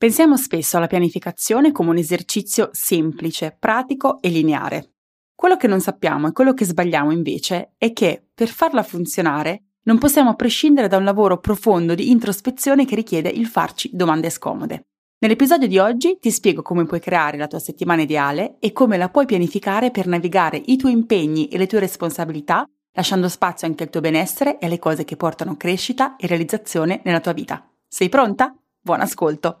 Pensiamo spesso alla pianificazione come un esercizio semplice, pratico e lineare. Quello che non sappiamo e quello che sbagliamo invece è che per farla funzionare non possiamo prescindere da un lavoro profondo di introspezione che richiede il farci domande scomode. Nell'episodio di oggi ti spiego come puoi creare la tua settimana ideale e come la puoi pianificare per navigare i tuoi impegni e le tue responsabilità, lasciando spazio anche al tuo benessere e alle cose che portano crescita e realizzazione nella tua vita. Sei pronta? Buon ascolto!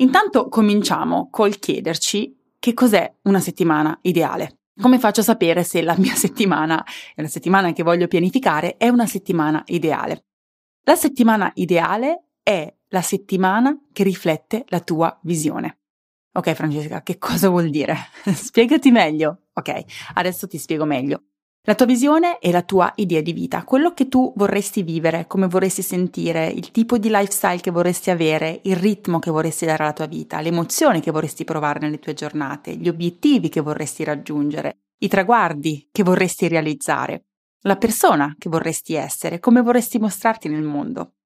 Intanto cominciamo col chiederci che cos'è una settimana ideale. Come faccio a sapere se la mia settimana, la settimana che voglio pianificare, è una settimana ideale? La settimana ideale è la settimana che riflette la tua visione. Ok Francesca, che cosa vuol dire? Spiegati meglio. Ok, adesso ti spiego meglio. La tua visione e la tua idea di vita, quello che tu vorresti vivere, come vorresti sentire, il tipo di lifestyle che vorresti avere, il ritmo che vorresti dare alla tua vita, le emozioni che vorresti provare nelle tue giornate, gli obiettivi che vorresti raggiungere, i traguardi che vorresti realizzare, la persona che vorresti essere, come vorresti mostrarti nel mondo.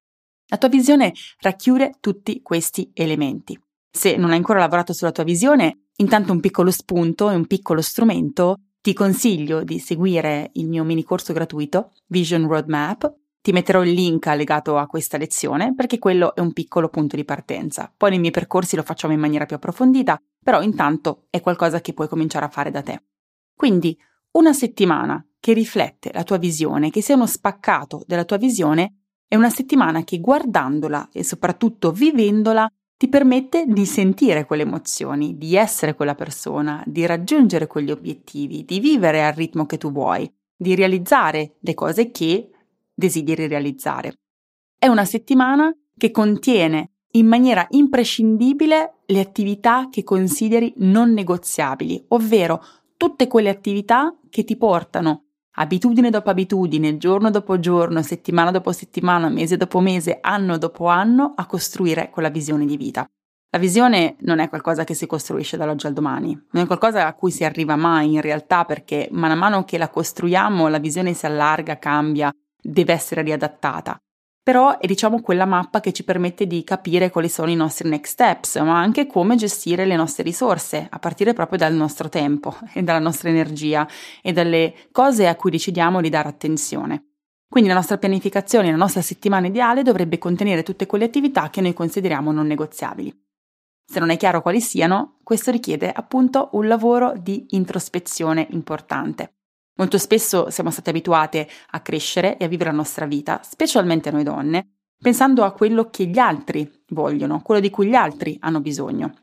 La tua visione racchiude tutti questi elementi. Se non hai ancora lavorato sulla tua visione, intanto un piccolo spunto e un piccolo strumento ti consiglio di seguire il mio mini corso gratuito Vision Roadmap. Ti metterò il link allegato a questa lezione perché quello è un piccolo punto di partenza. Poi nei miei percorsi lo facciamo in maniera più approfondita, però intanto è qualcosa che puoi cominciare a fare da te. Quindi una settimana che riflette la tua visione, che sia uno spaccato della tua visione, è una settimana che guardandola e soprattutto vivendola ti permette di sentire quelle emozioni, di essere quella persona, di raggiungere quegli obiettivi, di vivere al ritmo che tu vuoi, di realizzare le cose che desideri realizzare. È una settimana che contiene in maniera imprescindibile le attività che consideri non negoziabili, ovvero tutte quelle attività che ti portano abitudine dopo abitudine, giorno dopo giorno, settimana dopo settimana, mese dopo mese, anno dopo anno, a costruire quella visione di vita. La visione non è qualcosa che si costruisce dall'oggi al domani, non è qualcosa a cui si arriva mai in realtà perché man mano che la costruiamo la visione si allarga, cambia, deve essere riadattata però è diciamo quella mappa che ci permette di capire quali sono i nostri next steps, ma anche come gestire le nostre risorse, a partire proprio dal nostro tempo e dalla nostra energia e dalle cose a cui decidiamo di dare attenzione. Quindi la nostra pianificazione, la nostra settimana ideale dovrebbe contenere tutte quelle attività che noi consideriamo non negoziabili. Se non è chiaro quali siano, questo richiede appunto un lavoro di introspezione importante. Molto spesso siamo state abituate a crescere e a vivere la nostra vita, specialmente noi donne, pensando a quello che gli altri vogliono, quello di cui gli altri hanno bisogno.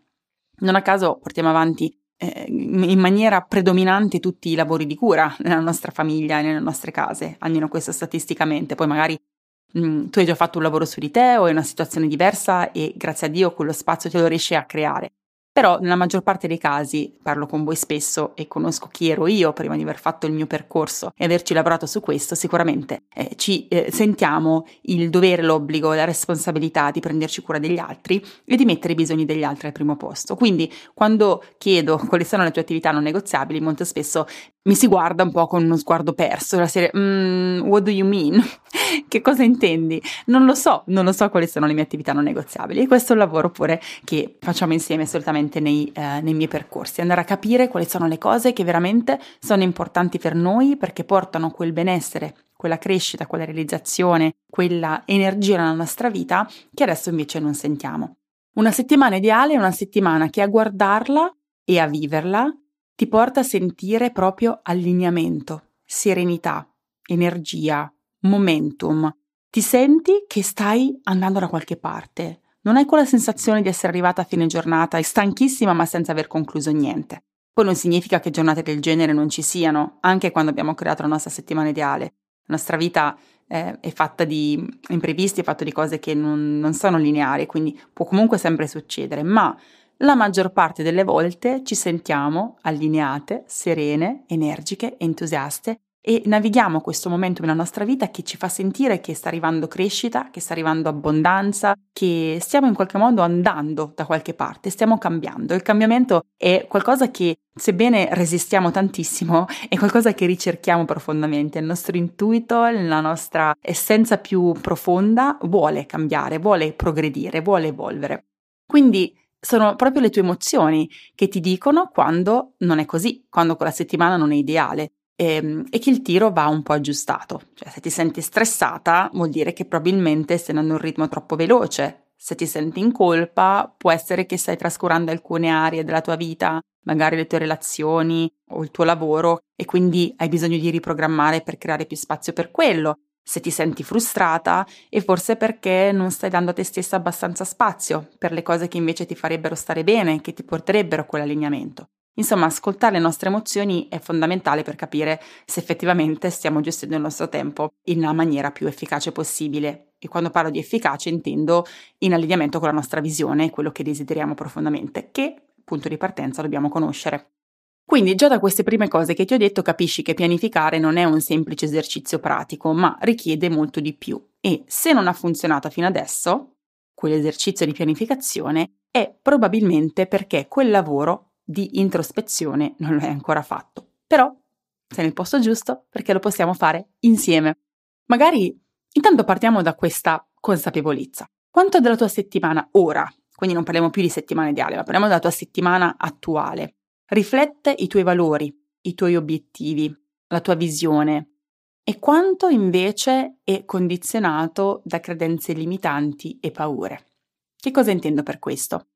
Non a caso portiamo avanti eh, in maniera predominante tutti i lavori di cura nella nostra famiglia e nelle nostre case, almeno questo statisticamente, poi magari mh, mm, tu hai già fatto un lavoro su di te o è una situazione diversa e grazie a Dio quello spazio te lo riesci a creare. Però nella maggior parte dei casi, parlo con voi spesso e conosco chi ero io prima di aver fatto il mio percorso e averci lavorato su questo, sicuramente eh, ci eh, sentiamo il dovere, l'obbligo, la responsabilità di prenderci cura degli altri e di mettere i bisogni degli altri al primo posto. Quindi quando chiedo quali sono le tue attività non negoziabili, molto spesso mi si guarda un po' con uno sguardo perso, la serie mm, What do you mean? che cosa intendi? Non lo so, non lo so quali sono le mie attività non negoziabili. E questo è un lavoro pure che facciamo insieme solitamente nei, eh, nei miei percorsi, andare a capire quali sono le cose che veramente sono importanti per noi perché portano quel benessere, quella crescita, quella realizzazione, quella energia nella nostra vita che adesso invece non sentiamo. Una settimana ideale è una settimana che a guardarla e a viverla ti porta a sentire proprio allineamento, serenità, energia, momentum. Ti senti che stai andando da qualche parte. Non hai quella sensazione di essere arrivata a fine giornata, stanchissima ma senza aver concluso niente. Poi non significa che giornate del genere non ci siano, anche quando abbiamo creato la nostra settimana ideale. La nostra vita eh, è fatta di imprevisti, è fatta di cose che non, non sono lineari, quindi può comunque sempre succedere, ma la maggior parte delle volte ci sentiamo allineate, serene, energiche, entusiaste e navighiamo questo momento nella nostra vita che ci fa sentire che sta arrivando crescita, che sta arrivando abbondanza, che stiamo in qualche modo andando da qualche parte, stiamo cambiando. Il cambiamento è qualcosa che, sebbene resistiamo tantissimo, è qualcosa che ricerchiamo profondamente. Il nostro intuito, la nostra essenza più profonda vuole cambiare, vuole progredire, vuole evolvere. Quindi sono proprio le tue emozioni che ti dicono quando non è così, quando quella settimana non è ideale e, ehm, e, che il tiro va un po' aggiustato. Cioè, se ti senti stressata, vuol dire che probabilmente stai andando a un ritmo troppo veloce. Se ti senti in colpa, può essere che stai trascurando alcune aree della tua vita, magari le tue relazioni o il tuo lavoro, e quindi hai bisogno di riprogrammare per creare più spazio per quello. Se ti senti frustrata, è forse perché non stai dando a te stessa abbastanza spazio per le cose che invece ti farebbero stare bene, che ti porterebbero a quell'allineamento. Insomma, ascoltare le nostre emozioni è fondamentale per capire se effettivamente stiamo gestendo il nostro tempo in una maniera più efficace possibile. E quando parlo di efficace intendo in allineamento con la nostra visione, quello che desideriamo profondamente, che punto di partenza dobbiamo conoscere. Quindi già da queste prime cose che ti ho detto capisci che pianificare non è un semplice esercizio pratico, ma richiede molto di più. E se non ha funzionato fino adesso, quell'esercizio di pianificazione è probabilmente perché quel lavoro di introspezione non lo hai ancora fatto. Però sei nel posto giusto perché lo possiamo fare insieme. Magari intanto partiamo da questa consapevolezza. Quanto della tua settimana ora, quindi non parliamo più di settimana ideale, ma parliamo della tua settimana attuale, riflette i tuoi valori, i tuoi obiettivi, la tua visione e quanto invece è condizionato da credenze limitanti e paure. Che cosa intendo per questo?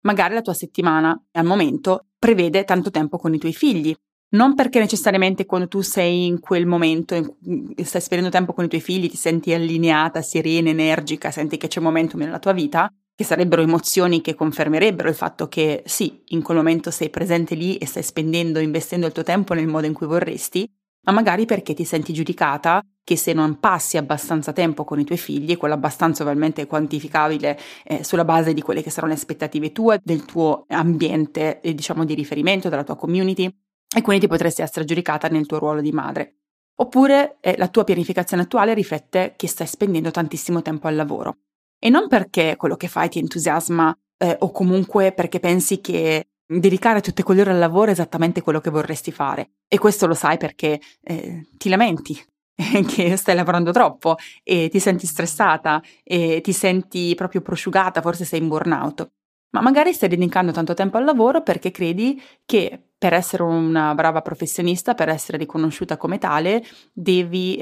Magari la tua settimana al momento prevede tanto tempo con i tuoi figli. Non perché necessariamente quando tu sei in quel momento, in, stai spendendo tempo con i tuoi figli, ti senti allineata, serena, energica, senti che c'è un momento nella tua vita, che sarebbero emozioni che confermerebbero il fatto che sì, in quel momento sei presente lì e stai spendendo, investendo il tuo tempo nel modo in cui vorresti, ma magari perché ti senti giudicata che se non passi abbastanza tempo con i tuoi figli, quell'abbastanza ovviamente quantificabile eh, sulla base di quelle che saranno le aspettative tue, del tuo ambiente, eh, diciamo, di riferimento, della tua community, e quindi ti potresti essere giudicata nel tuo ruolo di madre. Oppure eh, la tua pianificazione attuale riflette che stai spendendo tantissimo tempo al lavoro. E non perché quello che fai ti entusiasma eh, o comunque perché pensi che dedicare tutte quelle ore al lavoro è esattamente quello che vorresti fare. E questo lo sai perché eh, ti lamenti che stai lavorando troppo e ti senti stressata e ti senti proprio prosciugata, forse sei in burnout. Ma magari stai dedicando tanto tempo al lavoro perché credi che per essere una brava professionista, per essere riconosciuta come tale, devi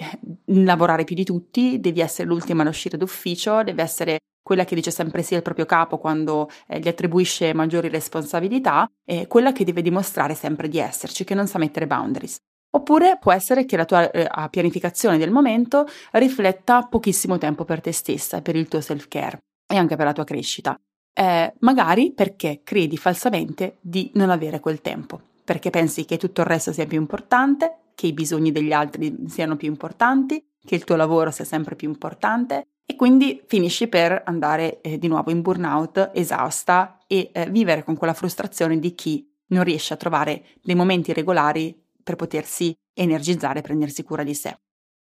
lavorare più di tutti, devi essere l'ultima ad uscire d'ufficio, devi essere quella che dice sempre sì al proprio capo quando eh, gli attribuisce maggiori responsabilità, e quella che deve dimostrare sempre di esserci, che non sa mettere boundaries. Oppure può essere che la tua eh, pianificazione del momento rifletta pochissimo tempo per te stessa, per il tuo self-care e anche per la tua crescita. Eh, magari perché credi falsamente di non avere quel tempo, perché pensi che tutto il resto sia più importante, che i bisogni degli altri siano più importanti, che il tuo lavoro sia sempre più importante e quindi finisci per andare eh, di nuovo in burnout, esausta e eh, vivere con quella frustrazione di chi non riesce a trovare dei momenti regolari per potersi energizzare e prendersi cura di sé.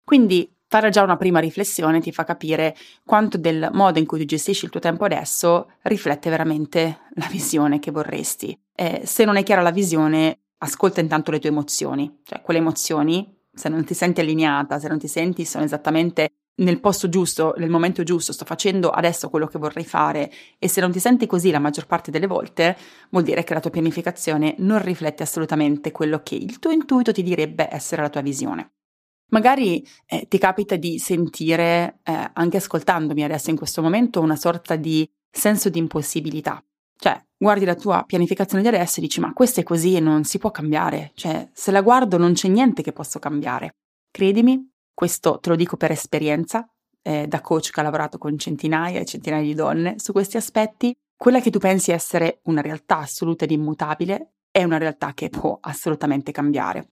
Quindi fare già una prima riflessione ti fa capire quanto del modo in cui tu gestisci il tuo tempo adesso riflette veramente la visione che vorresti. Eh, se non è chiara la visione, ascolta intanto le tue emozioni, cioè quelle emozioni, se non ti senti allineata, se non ti senti sono esattamente nel posto giusto, nel momento giusto, sto facendo adesso quello che vorrei fare e se non ti senti così la maggior parte delle volte, vuol dire che la tua pianificazione non riflette assolutamente quello che il tuo intuito ti direbbe essere la tua visione. Magari eh, ti capita di sentire, eh, anche ascoltandomi adesso in questo momento, una sorta di senso di impossibilità. Cioè, guardi la tua pianificazione di adesso e dici ma questo è così e non si può cambiare. Cioè, se la guardo non c'è niente che posso cambiare. Credimi, questo te lo dico per esperienza, eh, da coach che ha lavorato con centinaia e centinaia di donne su questi aspetti. Quella che tu pensi essere una realtà assoluta ed immutabile è una realtà che può assolutamente cambiare.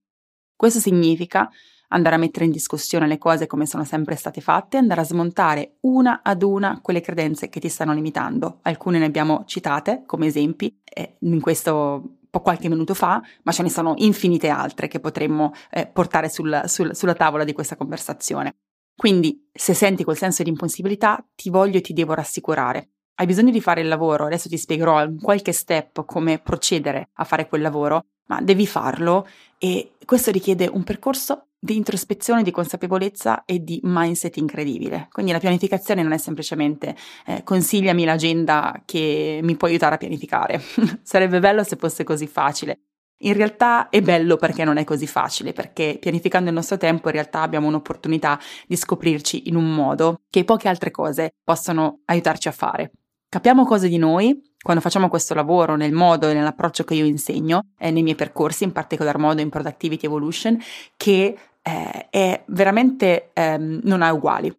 Questo significa andare a mettere in discussione le cose come sono sempre state fatte, andare a smontare una ad una quelle credenze che ti stanno limitando. Alcune ne abbiamo citate come esempi eh, in questo qualche minuto fa, ma ce ne sono infinite altre che potremmo eh, portare sul, sul, sulla tavola di questa conversazione. Quindi, se senti quel senso di impossibilità, ti voglio e ti devo rassicurare. Hai bisogno di fare il lavoro, adesso ti spiegherò in qualche step come procedere a fare quel lavoro, ma devi farlo e questo richiede un percorso di introspezione, di consapevolezza e di mindset incredibile. Quindi la pianificazione non è semplicemente eh, consigliami l'agenda che mi può aiutare a pianificare. Sarebbe bello se fosse così facile. In realtà è bello perché non è così facile, perché pianificando il nostro tempo in realtà abbiamo un'opportunità di scoprirci in un modo che poche altre cose possono aiutarci a fare. Capiamo cose di noi quando facciamo questo lavoro nel modo e nell'approccio che io insegno eh, nei miei percorsi, in particolar modo in Productivity Evolution, che eh, è veramente ehm, non ha uguali.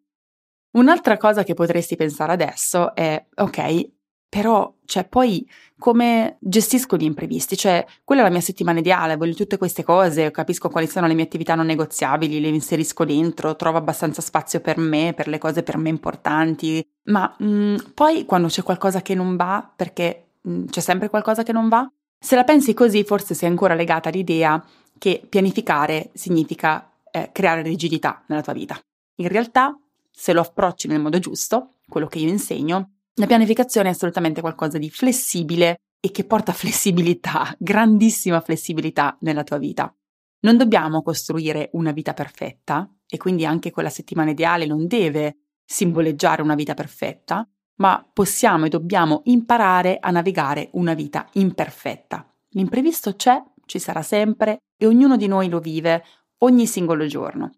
Un'altra cosa che potresti pensare adesso è, ok, però, cioè, poi come gestisco gli imprevisti? Cioè, quella è la mia settimana ideale, voglio tutte queste cose, capisco quali sono le mie attività non negoziabili, le inserisco dentro, trovo abbastanza spazio per me, per le cose per me importanti, ma mh, mm, poi quando c'è qualcosa che non va, perché mh, mm, c'è sempre qualcosa che non va, se la pensi così forse sei ancora legata all'idea che pianificare significa eh, creare rigidità nella tua vita. In realtà, se lo approcci nel modo giusto, quello che io insegno, la pianificazione è assolutamente qualcosa di flessibile e che porta flessibilità, grandissima flessibilità nella tua vita. Non dobbiamo costruire una vita perfetta e quindi anche quella settimana ideale non deve simboleggiare una vita perfetta, ma possiamo e dobbiamo imparare a navigare una vita imperfetta. L'imprevisto c'è, ci sarà sempre e ognuno di noi lo vive ogni singolo giorno.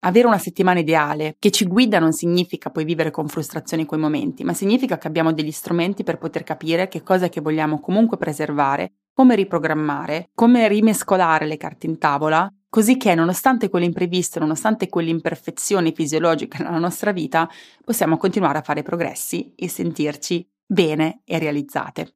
Avere una settimana ideale che ci guida non significa poi vivere con frustrazioni quei momenti, ma significa che abbiamo degli strumenti per poter capire che cosa che vogliamo comunque preservare, come riprogrammare, come rimescolare le carte in tavola, così che nonostante quell'imprevisto, nonostante quelle imperfezioni fisiologiche nella nostra vita, possiamo continuare a fare progressi e sentirci bene e realizzate.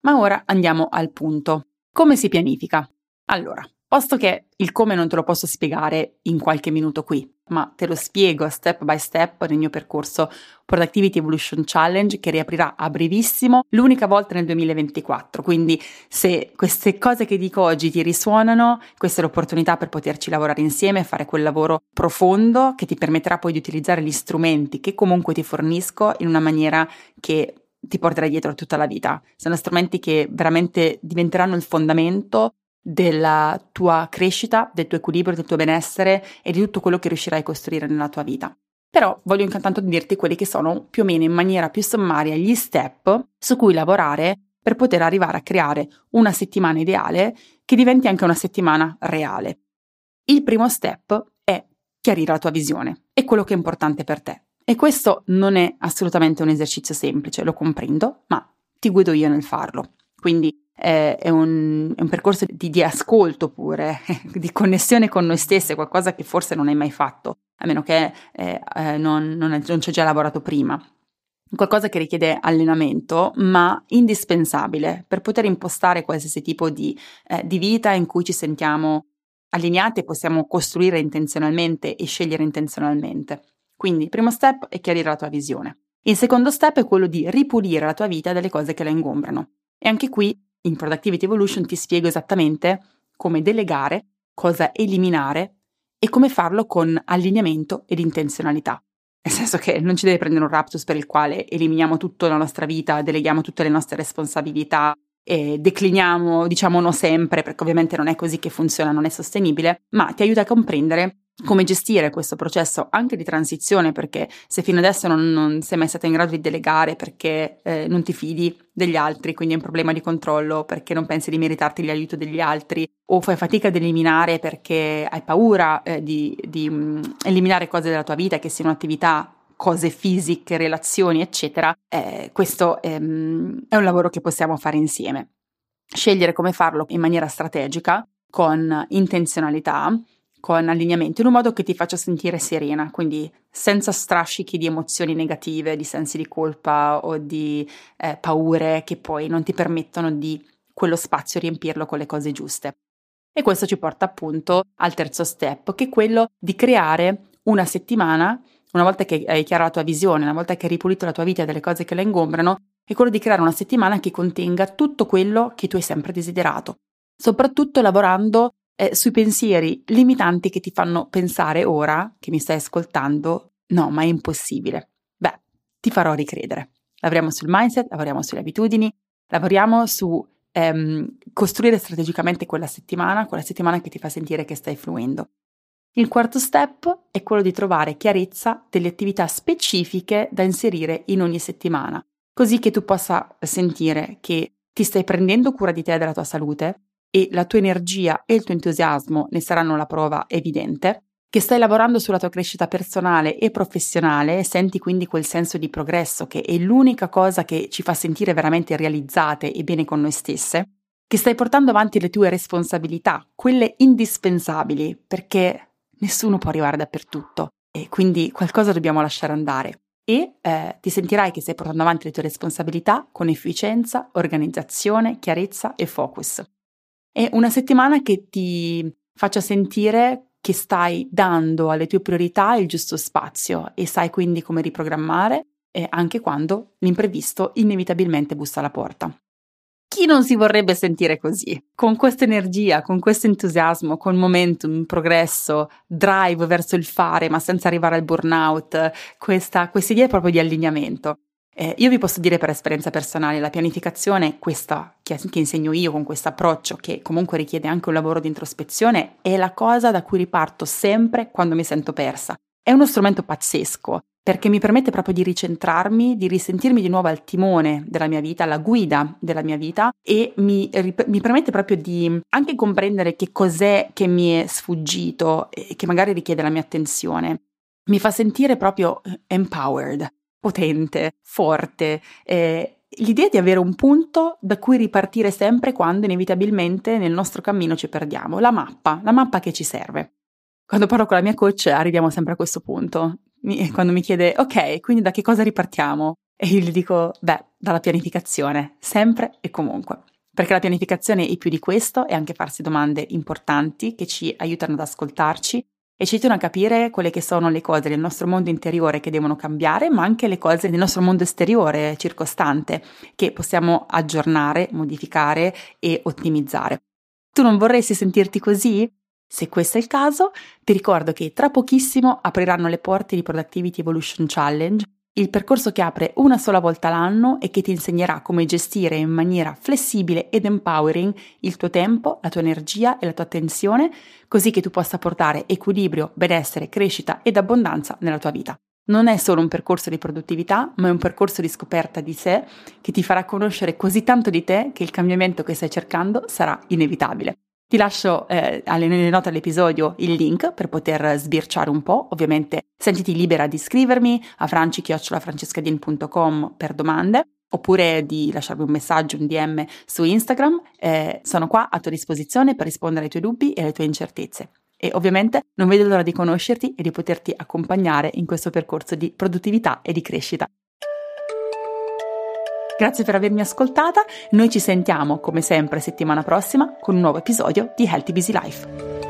Ma ora andiamo al punto. Come si pianifica? Allora, Posto che il come non te lo posso spiegare in qualche minuto qui, ma te lo spiego step by step nel mio percorso Productivity Evolution Challenge che riaprirà a brevissimo, l'unica volta nel 2024. Quindi se queste cose che dico oggi ti risuonano, questa è l'opportunità per poterci lavorare insieme e fare quel lavoro profondo che ti permetterà poi di utilizzare gli strumenti che comunque ti fornisco in una maniera che ti porterà dietro tutta la vita. Sono strumenti che veramente diventeranno il fondamento della tua crescita, del tuo equilibrio, del tuo benessere e di tutto quello che riuscirai a costruire nella tua vita. Però voglio intanto dirti quelli che sono più o meno in maniera più sommaria gli step su cui lavorare per poter arrivare a creare una settimana ideale che diventi anche una settimana reale. Il primo step è chiarire la tua visione e quello che è importante per te. E questo non è assolutamente un esercizio semplice, lo comprendo, ma ti guido io nel farlo. Quindi eh, è, un, è, un, percorso di, di ascolto pure, di connessione con noi stesse, qualcosa che forse non hai mai fatto, a meno che eh, eh, non, non, non ci hai già lavorato prima. Qualcosa che richiede allenamento, ma indispensabile per poter impostare qualsiasi tipo di, eh, di vita in cui ci sentiamo allineati e possiamo costruire intenzionalmente e scegliere intenzionalmente. Quindi il primo step è chiarire la tua visione. Il secondo step è quello di ripulire la tua vita dalle cose che la ingombrano. E anche qui in Productivity Evolution ti spiego esattamente come delegare, cosa eliminare e come farlo con allineamento ed intenzionalità. Nel senso che non ci deve prendere un raptus per il quale eliminiamo tutta la nostra vita, deleghiamo tutte le nostre responsabilità e decliniamo, diciamo no sempre, perché ovviamente non è così che funziona, non è sostenibile, ma ti aiuta a comprendere come gestire questo processo anche di transizione, perché se fino adesso non, non sei mai stata in grado di delegare perché eh, non ti fidi degli altri, quindi è un problema di controllo, perché non pensi di meritarti l'aiuto degli altri, o fai fatica ad eliminare perché hai paura eh, di, di um, eliminare cose della tua vita che siano attività cose fisiche, relazioni, eccetera, eh, questo ehm, è un lavoro che possiamo fare insieme. Scegliere come farlo in maniera strategica, con intenzionalità, con allineamento, in un modo che ti faccia sentire serena, quindi senza strascichi di emozioni negative, di sensi di colpa o di eh, paure che poi non ti permettono di quello spazio riempirlo con le cose giuste. E questo ci porta appunto al terzo step, che è quello di creare una settimana, una volta che hai chiara la tua visione, una volta che hai ripulito la tua vita e delle cose che la ingombrano, è quello di creare una settimana che contenga tutto quello che tu hai sempre desiderato, soprattutto lavorando eh, sui pensieri limitanti che ti fanno pensare ora, che mi stai ascoltando, no, ma è impossibile. Beh, ti farò ricredere. Lavoriamo sul mindset, lavoriamo sulle abitudini, lavoriamo su ehm, costruire strategicamente quella settimana, quella settimana che ti fa sentire che stai fluendo. Il quarto step è quello di trovare chiarezza delle attività specifiche da inserire in ogni settimana, così che tu possa sentire che ti stai prendendo cura di te e della tua salute e la tua energia e il tuo entusiasmo ne saranno la prova evidente, che stai lavorando sulla tua crescita personale e professionale e senti quindi quel senso di progresso che è l'unica cosa che ci fa sentire veramente realizzate e bene con noi stesse, che stai portando avanti le tue responsabilità, quelle indispensabili, perché nessuno può arrivare dappertutto e quindi qualcosa dobbiamo lasciare andare. E eh, ti sentirai che stai portando avanti le tue responsabilità con efficienza, organizzazione, chiarezza e focus. È una settimana che ti faccia sentire che stai dando alle tue priorità il giusto spazio e sai quindi come riprogrammare eh, anche quando l'imprevisto inevitabilmente bussa alla porta. Chi non si vorrebbe sentire così? Con questa energia, con questo entusiasmo, con momentum, progresso, drive verso il fare, ma senza arrivare al burnout, questa, questa idea proprio di allineamento. Eh, io vi posso dire per esperienza personale, la pianificazione, questa che, che insegno io con questo approccio, che comunque richiede anche un lavoro di introspezione, è la cosa da cui riparto sempre quando mi sento persa. È uno strumento pazzesco perché mi permette proprio di ricentrarmi, di risentirmi di nuovo al timone della mia vita, alla guida della mia vita e mi, mi, permette proprio di anche comprendere che cos'è che mi è sfuggito e che magari richiede la mia attenzione. Mi fa sentire proprio eh, empowered, potente, forte. Eh, l'idea di avere un punto da cui ripartire sempre quando inevitabilmente nel nostro cammino ci perdiamo, la mappa, la mappa che ci serve. Quando parlo con la mia coach arriviamo sempre a questo punto mi, quando mi chiede, ok, quindi da che cosa ripartiamo? E io gli dico, beh, dalla pianificazione, sempre e comunque. Perché la pianificazione è più di questo, è anche farsi domande importanti che ci aiutano ad ascoltarci e ci aiutano a capire quelle che sono le cose del nostro mondo interiore che devono cambiare, ma anche le cose del nostro mondo esteriore circostante che possiamo aggiornare, modificare e ottimizzare. Tu non vorresti sentirti così? Se questo è il caso, ti ricordo che tra pochissimo apriranno le porte di Productivity Evolution Challenge, il percorso che apre una sola volta l'anno e che ti insegnerà come gestire in maniera flessibile ed empowering il tuo tempo, la tua energia e la tua attenzione, così che tu possa portare equilibrio, benessere, crescita ed abbondanza nella tua vita. Non è solo un percorso di produttività, ma è un percorso di scoperta di sé che ti farà conoscere così tanto di te che il cambiamento che stai cercando sarà inevitabile. Ti lascio eh, nelle note dell'episodio il link per poter sbirciare un po'. Ovviamente sentiti libera di scrivermi a franci-francescadin.com per domande oppure di lasciarmi un messaggio, un DM su Instagram. Eh, sono qua a tua disposizione per rispondere ai tuoi dubbi e alle tue incertezze. E ovviamente non vedo l'ora di conoscerti e di poterti accompagnare in questo percorso di produttività e di crescita. Grazie per avermi ascoltata, noi ci sentiamo come sempre settimana prossima con un nuovo episodio di Healthy Busy Life.